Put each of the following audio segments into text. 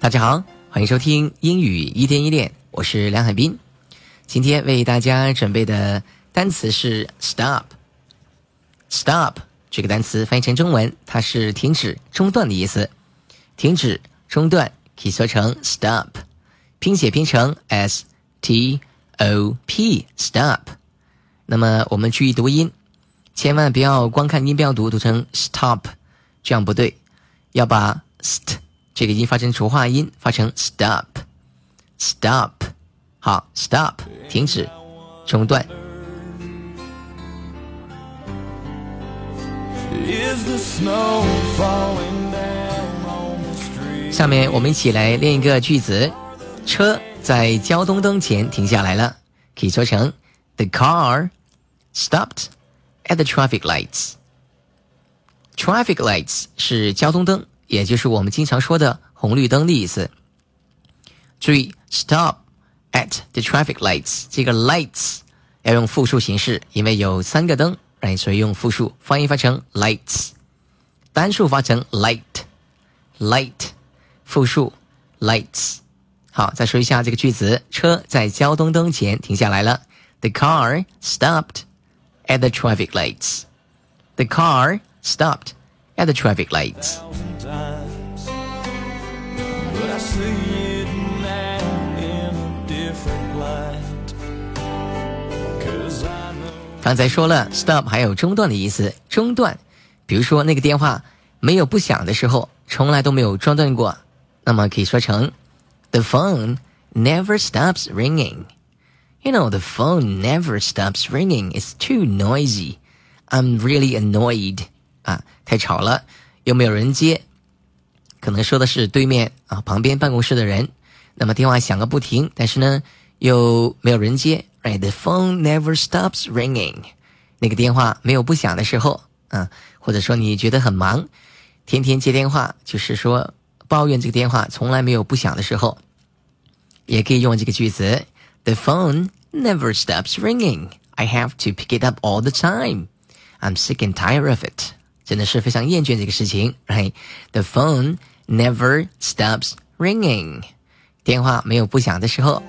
大家好，欢迎收听英语一天一练，我是梁海滨。今天为大家准备的单词是 stop。stop 这个单词翻译成中文，它是停止、中断的意思。停止、中断可以说成 stop，拼写拼成 s t o p stop。那么我们注意读音，千万不要光看音标读，读成 stop，这样不对，要把 st。这个音发成浊化音，发成 stop，stop，好，stop，停止，中断。下面我们一起来练一个句子：车在交通灯前停下来了，可以说成 The car stopped at the traffic lights. Traffic lights 是交通灯。也就是我们经常说的红绿灯的意思。注意，stop at the traffic lights，这个 lights 要用复数形式，因为有三个灯，哎，所以用复数，发音发成 lights，单数发成 light，light，复数 lights。好，再说一下这个句子：车在交通灯前停下来了。The car stopped at the traffic lights. The car stopped at the traffic lights. 刚才说了，stop 还有中断的意思，中断。比如说那个电话没有不响的时候，从来都没有中断过，那么可以说成 The phone never stops ringing. You know, the phone never stops ringing. It's too noisy. I'm really annoyed. 啊，太吵了，又没有人接。可能说的是对面啊，旁边办公室的人。那么电话响个不停，但是呢又没有人接。Right, the phone never stops ringing。那个电话没有不响的时候，啊，或者说你觉得很忙，天天接电话，就是说抱怨这个电话从来没有不响的时候，也可以用这个句子：The phone never stops ringing. I have to pick it up all the time. I'm sick and tired of it. 真的是非常厌倦这个事情，right? The phone never stops ringing. 电话没有不响的时候。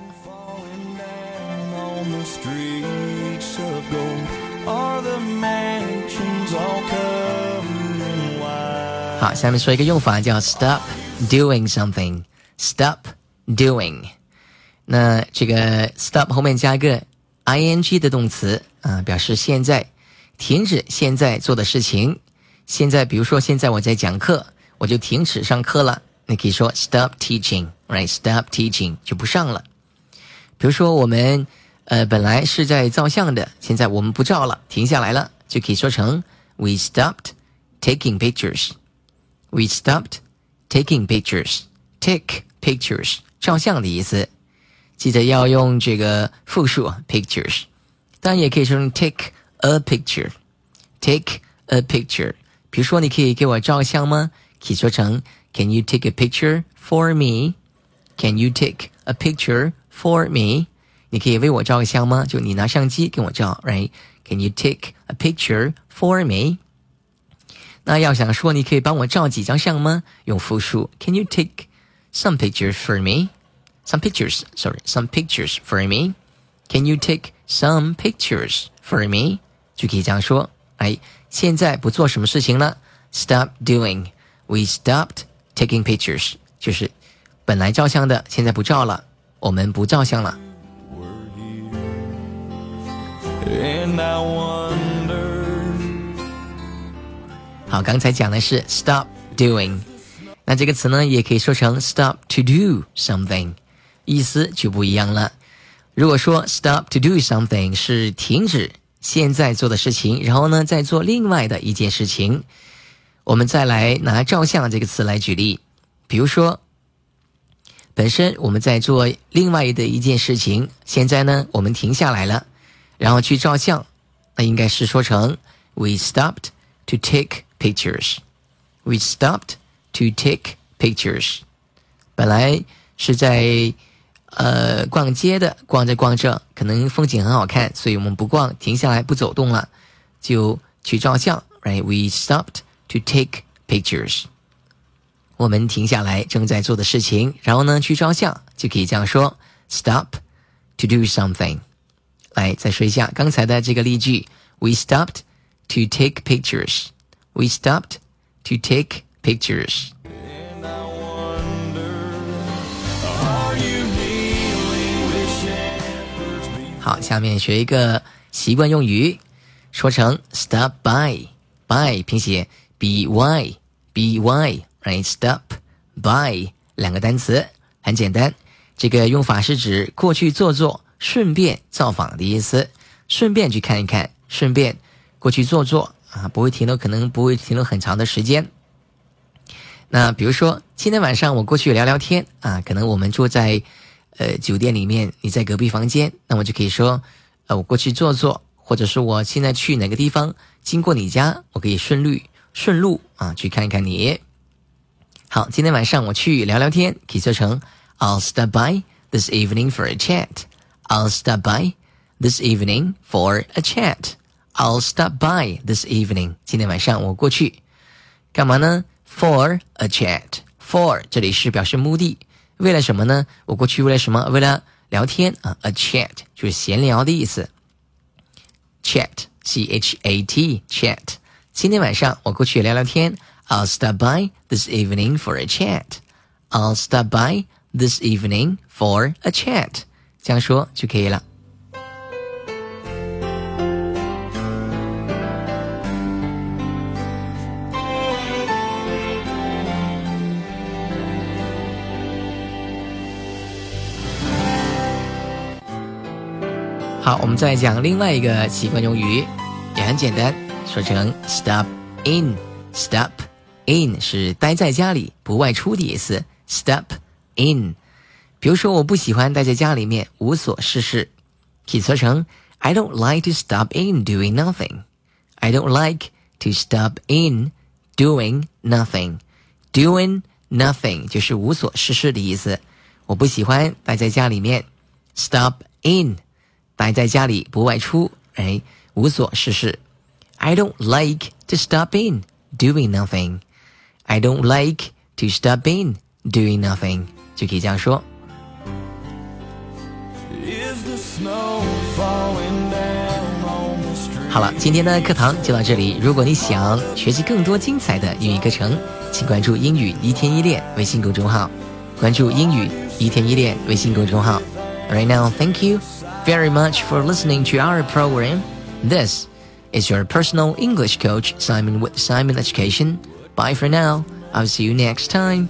好，下面说一个用法叫 stop doing something. Stop doing. 那这个 stop 后面加个 ing 的动词啊，表示现在停止现在做的事情。现在，比如说现在我在讲课，我就停止上课了。你可以说 stop teaching，right？Stop teaching 就不上了。比如说我们呃本来是在照相的，现在我们不照了，停下来了，就可以说成 we stopped taking pictures。We stopped taking pictures。Take pictures 照相的意思，记得要用这个复数 pictures。当然也可以说成 take a picture。Take a picture。比如说，你可以给我照相吗？ 可以说成 Can you take a picture for me? Can you take a picture for me? 你可以为我照个相吗？就你拿相机给我照，right？Can you take a picture for me？那要想说你可以帮我照几张相吗？用复数，Can you take some pictures for me？Some pictures，sorry，some pictures for me。Can you take some pictures for me？就可以这样说，哎。现在不做什么事情了，stop doing。 We stopped taking pictures，就是本来照相的，现在不照了，我们不照相了。好，刚才讲的是 stop doing，那这个词呢，也可以说成 stop to do something，意思就不一样了。如果说 stop to do something 是停止。现在做的事情，然后呢，再做另外的一件事情。我们再来拿“照相”这个词来举例，比如说，本身我们在做另外的一件事情，现在呢，我们停下来了，然后去照相，那应该是说成 “We stopped to take pictures.” We stopped to take pictures. 本来是在。呃，逛街的逛着逛着，可能风景很好看，所以我们不逛，停下来不走动了，就去照相。Right? We stopped to take pictures. 我们停下来正在做的事情，然后呢去照相，就可以这样说：stop to do something。来，再说一下刚才的这个例句：We stopped to take pictures. We stopped to take pictures. 好，下面学一个习惯用语，说成 stop by，by 拼写 b y b y，right？stop by 两个单词很简单，这个用法是指过去做做，顺便造访的意思，顺便去看一看，顺便过去做做啊，不会停留，可能不会停留很长的时间。那比如说今天晚上我过去聊聊天啊，可能我们住在。呃，酒店里面你在隔壁房间，那我就可以说，呃，我过去坐坐，或者是我现在去哪个地方经过你家，我可以顺路顺路啊去看一看你。好，今天晚上我去聊聊天，可以做成 I'll stop by this evening for a chat. I'll stop by this evening for a chat. I'll stop by this evening. 今天晚上我过去干嘛呢？For a chat. For 这里是表示目的。为了什么呢？我过去为了什么？为了聊天啊，a chat 就是闲聊的意思。chat，c h a t，chat。今天晚上我过去聊聊天。I'll stop by this evening for a chat. I'll stop by this evening for a chat. 这样说就可以了。好，我们再讲另外一个习惯用语，也很简单，说成 stop in。stop in 是待在家里不外出的意思。stop in，比如说我不喜欢待在家里面无所事事，可以说成 I don't like to stop in doing nothing。I don't like to stop in doing nothing。doing nothing 就是无所事事的意思。我不喜欢待在家里面。stop in。待在家里不外出，哎，无所事事。I don't like to stop in doing nothing. I don't like to stop in doing nothing，就可以这样说。好了，今天的课堂就到这里。如果你想学习更多精彩的英语课程，请关注“英语一天一练”微信公众号。关注“英语一天一练”微信公众号。Right now, thank you very much for listening to our program. This is your personal English coach, Simon with Simon Education. Bye for now. I'll see you next time.